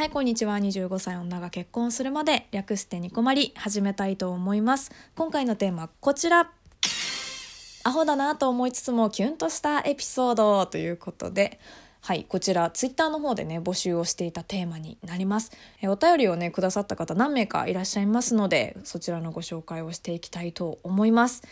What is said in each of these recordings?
はい、こんにちは。25歳女が結婚するまで略してニコマリ始めたいと思います。今回のテーマはこちら。アホだなと思いつつもキュンとしたエピソードということで、はい、こちらツイッターの方でね募集をしていたテーマになります。えお便りをねくださった方何名かいらっしゃいますので、そちらのご紹介をしていきたいと思います。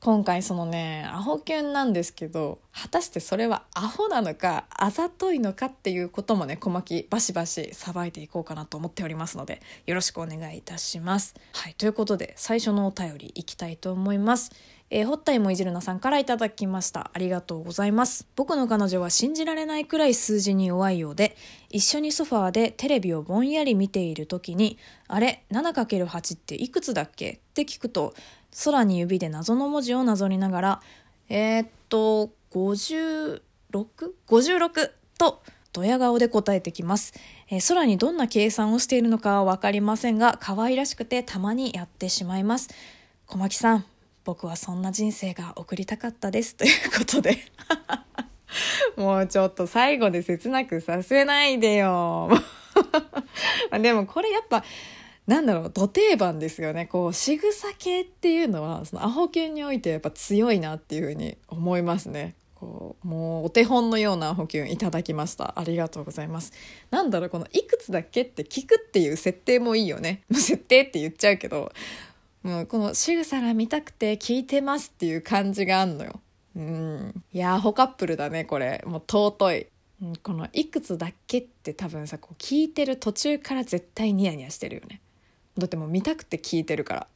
今回そのねアホキュンなんですけど果たしてそれはアホなのかあざといのかっていうこともね小牧バシバシさばいていこうかなと思っておりますのでよろしくお願いいたします。はいということで最初のお便りいきたいと思います。えー、ホッタイもいじるなさんからいただきました。ありがとうございます。僕の彼女は信じられないくらい数字に弱いようで、一緒にソファーでテレビをぼんやり見ている時に、あれ、7×8 っていくつだっけ？って聞くと、空に指で謎の文字をなぞりながら、えー、っと、56?56 と、ドヤ顔で答えてきます、えー、空にどんな計算をしているのかは分かりませんが、可愛らしくてたまにやってしまいます。小牧さん、僕はそんな人生が送りたかったですということで もうちょっと最後で切なくさせないでよ でもこれやっぱなんだろう、土定番ですよね。こう、仕草系っていうのは、そのアホ犬においてやっぱ強いなっていうふうに思いますね。こう、もうお手本のようなアホキュンいただきました。ありがとうございます。なんだろう、このいくつだっけって聞くっていう設定もいいよね。設定って言っちゃうけど、もうこの仕草が見たくて聞いてますっていう感じがあんのよ。うん。いやー、ホカップルだね、これ。もう尊い。このいくつだっけって多分さ、こう聞いてる途中から絶対ニヤニヤしてるよね。だってもう見たくて聞いてるから。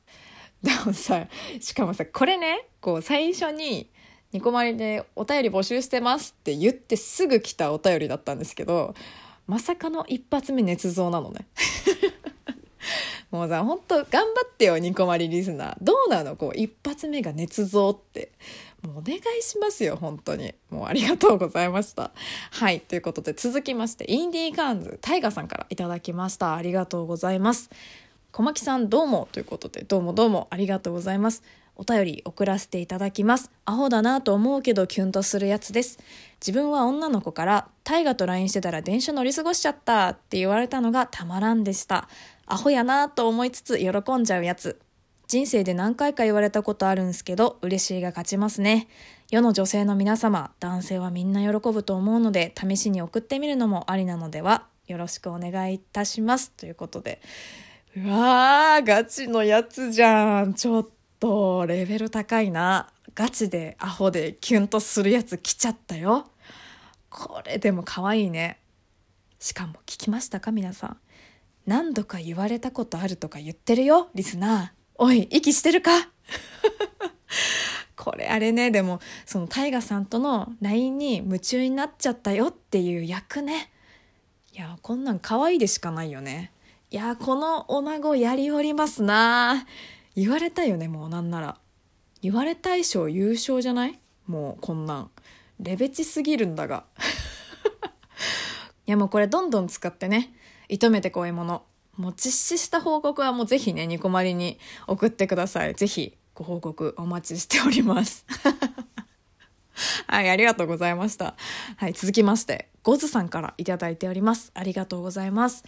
でもさ、しかもさ、これね、こう最初に、ニコマリでお便り募集してますって言ってすぐ来たお便りだったんですけど、まさかの一発目捏造なのね。もうさ、ほんと頑張ってよ、ニコマリリスナー。どうなの？こう、一発目が捏造って。もうお願いしますよ、本当に。もうありがとうございました。はい、ということで続きまして、インディーガーンズ、タイガさんからいただきました。ありがとうございます。小牧さんどうもということで、どうもどうもありがとうございます。お便り送らせていただきます。アホだなと思うけどキュンとするやつです。自分は女の子から、大河と LINE してたら電車乗り過ごしちゃったって言われたのがたまらんでした。アホやなと思いつつ喜んじゃうやつ。人生で何回か言われたことあるんすけど、嬉しいが勝ちますね。世の女性の皆様、男性はみんな喜ぶと思うので、試しに送ってみるのもありなのでは、よろしくお願いいたします。ということで。うわー、ガチのやつじゃん。ちょっと、レベル高いな。ガチでアホでキュンとするやつ来ちゃったよ。これでも可愛いね。しかも聞きましたか皆さん。何度か言われたことあるとか言ってるよ、リスナー。おい、息してるか？これあれね、でも、そのタイガさんとの LINE に夢中になっちゃったよっていう役ね。いや、こんなん可愛いでしかないよね。いや、この女子やりおりますな言われたいよね、もうなんなら。言われ大賞優勝じゃない？もうこんなん。レベチすぎるんだが。いやもうこれどんどん使ってね、射止めてこういうもの。もう実施した報告はもうぜひね、ニコマリに送ってください。ぜひご報告お待ちしております。はい、ありがとうございました。はい、続きまして、ゴズさんからいただいております。ありがとうございます。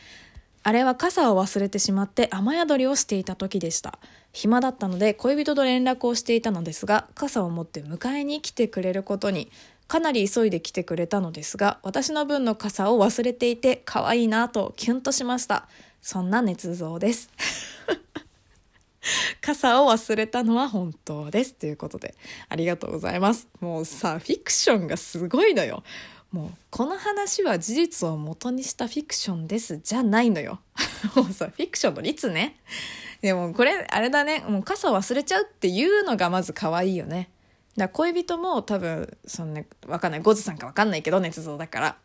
あれは傘を忘れてしまって雨宿りをしていた時でした。暇だったので恋人と連絡をしていたのですが、傘を持って迎えに来てくれることに、かなり急いで来てくれたのですが、私の分の傘を忘れていて可愛いなとキュンとしました。そんな捏造です。傘を忘れたのは本当です。ということで、ありがとうございます。もうさ、フィクションがすごいのよ。もう、この話は事実を元にしたフィクションです。じゃないのよ。もうさ、フィクションの率ね。でも、これ、あれだね。もう傘忘れちゃうっていうのがまず可愛いよね。だ恋人も多分、そのね、わかんない。ゴズさんかわかんないけど、捏造だから。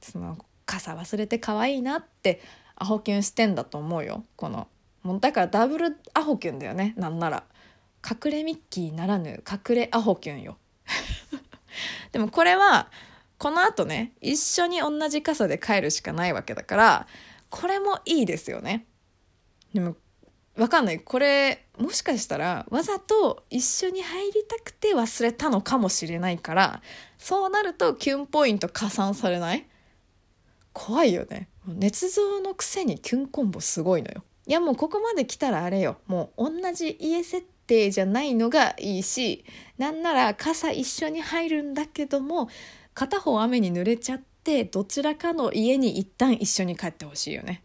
その、傘忘れて可愛いなって、アホキュンしてんだと思うよ。この、もうだからダブルアホキュンだよね。なんなら。隠れミッキーならぬ隠れアホキュンよ。でもこれは、この後ね、一緒に同じ傘で帰るしかないわけだから、これもいいですよね。でも、わかんない。これ、もしかしたら、わざと一緒に入りたくて忘れたのかもしれないから、そうなるとキュンポイント加算されない？怖いよね。捏造のくせにキュンコンボすごいのよいやもうここまで来たらあれよもう同じ家設定じゃないのがいいしなんなら傘一緒に入るんだけども片方雨に濡れちゃってどちらかの家に一旦一緒に帰ってほしいよね。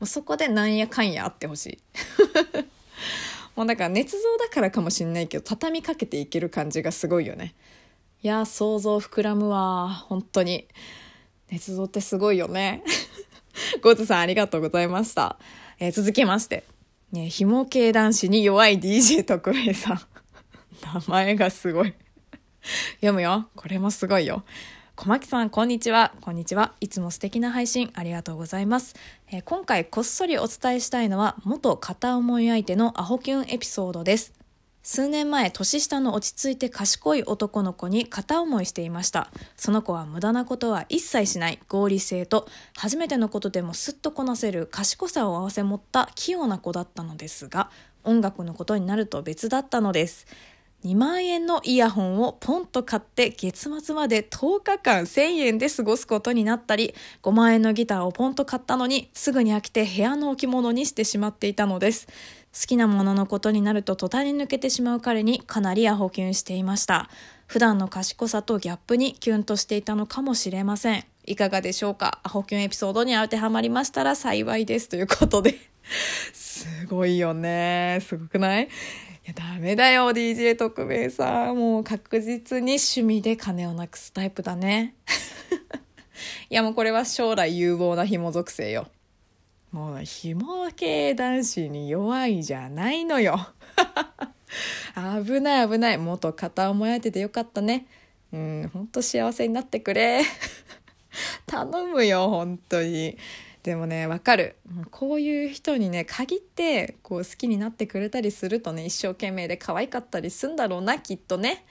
もうそこでなんやかんやあってほしい。もうだから捏造だからかもしんないけど畳みかけていける感じがすごいよね。いや想像膨らむわ。本当に。捏造ってすごいよね。ゴーズさんありがとうございました、えー、続きまして。ね紐系男子に弱い DJ 特命さん。名前がすごい。読むよこれもすごいよ小牧さん、こんにちは。こんにちは。いつも素敵な配信ありがとうございます。えー、今回こっそりお伝えしたいのは、元片思い相手のアホキュンエピソードです。数年前、年下の落ち着いて賢い男の子に片思いしていました。その子は無駄なことは一切しない合理性と、初めてのことでもすっとこなせる賢さを併せ持った器用な子だったのですが、音楽のことになると別だったのです。2万円のイヤホンをポンと買って月末まで10日間1000円で過ごすことになったり、5万円のギターをポンと買ったのにすぐに飽きて部屋の置物にしてしまっていたのです。好きなもののことになると途端に抜けてしまう彼にかなりアホキュンしていました。普段の賢さとギャップにキュンとしていたのかもしれません。いかがでしょうか？アホキュンエピソードに当てはまりましたら幸いですということで。すごいよね。すごくないい？や、ダメだよ、DJ 特命さん。もう確実に趣味で金をなくすタイプだね。いや、もうこれは将来有望な紐属性よ。もう、紐系男子に弱いじゃないのよ。危ない危ない。元片思いててよかったね。うん、ほんと幸せになってくれ。頼むよ、本当に。でもねわかる。こういう人にね限ってこう好きになってくれたりするとね一生懸命で可愛かったりすんだろうなきっとね。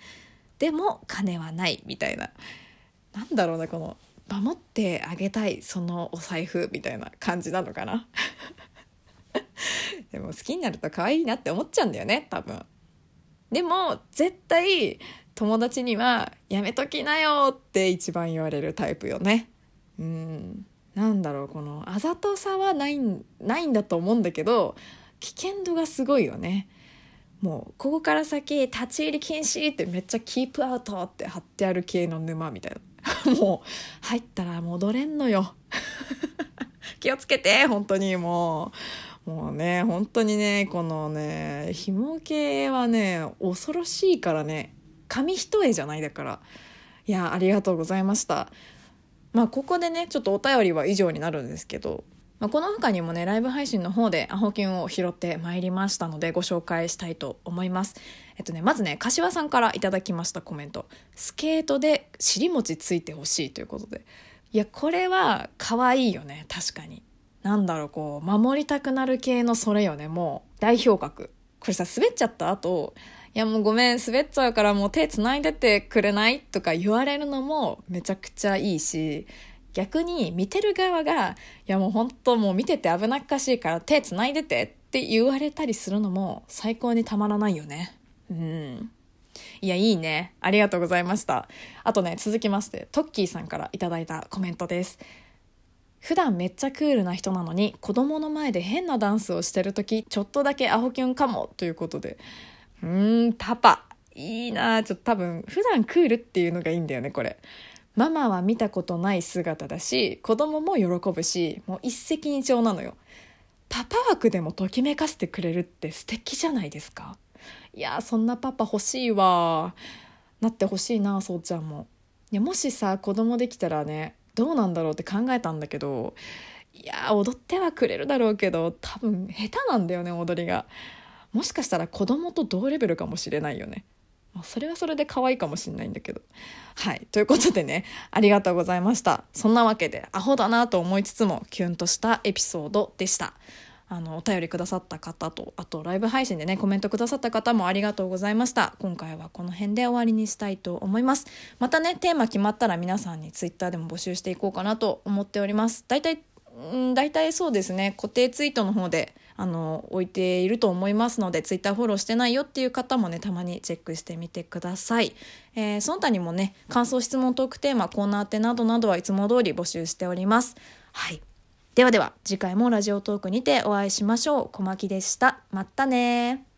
でも金はないみたいな。なんだろうなこの守ってあげたいそのお財布みたいな感じなのかな。でも好きになると可愛いなって思っちゃうんだよね多分。でも絶対友達には「やめときなよ」って一番言われるタイプよね。うん。なんだろうこのあざとさはないないんだと思うんだけど危険度がすごいよね。もうここから先立ち入り禁止ってめっちゃキープアウトって貼ってある系の沼みたいな。もう入ったら戻れんのよ。気をつけて本当にもう。もうね本当にねこのね紐系はね恐ろしいからね。紙一重じゃないだから。いやありがとうございました。まあここでねちょっとお便りは以上になるんですけど、まあ、この他にもねライブ配信の方でアホキュンを拾ってまいりましたのでご紹介したいと思います。えっとねまずね柏さんからいただきましたコメント。スケートで尻餅ついてほしいということで。いやこれは可愛いよね。確かに。なんだろうこう守りたくなる系のそれよね。もう代表格。これさ滑っちゃった後いやもうごめん、滑っちゃうからもう手繋いでてくれないとか言われるのもめちゃくちゃいいし、逆に見てる側が、いやもう本当もう見てて危なっかしいから手繋いでてって言われたりするのも最高にたまらないよね。うん。いや、いいね。ありがとうございました。あとね、続きまして、トッキーさんからいただいたコメントです。普段めっちゃクールな人なのに子供の前で変なダンスをしてる時ちょっとだけアホキュンかもということでうーん、パパ。いいなちょっと多分、普段クールっていうのがいいんだよね、これ。ママは見たことない姿だし、子供も喜ぶし、もう一石二鳥なのよ。パパ枠でもときめかせてくれるって素敵じゃないですか。いやそんなパパ欲しいわ。なって欲しいな、そうちゃんも。いや、もしさ、子供できたらね、どうなんだろうって考えたんだけど、いや踊ってはくれるだろうけど、多分下手なんだよね、踊りが。もしかしたら子供と同レベルかもしれないよね。まあ、それはそれで可愛いかもしれないんだけど。はい。ということでね、ありがとうございました。そんなわけで、アホだなと思いつつも、キュンとしたエピソードでした。あの、お便りくださった方と、あとライブ配信でね、コメントくださった方もありがとうございました。今回はこの辺で終わりにしたいと思います。またね、テーマ決まったら皆さんに twitter でも募集していこうかなと思っております。大体、ん大体そうですね、固定ツイートの方であの置いていると思いますのでツイッターフォローしてないよっていう方もねたまにチェックしてみてください、えー、その他にもね感想質問トークテーマコーナー宛てなどなどはいつも通り募集しております。はい。ではでは次回もラジオトークにてお会いしましょう。小牧でした。まったね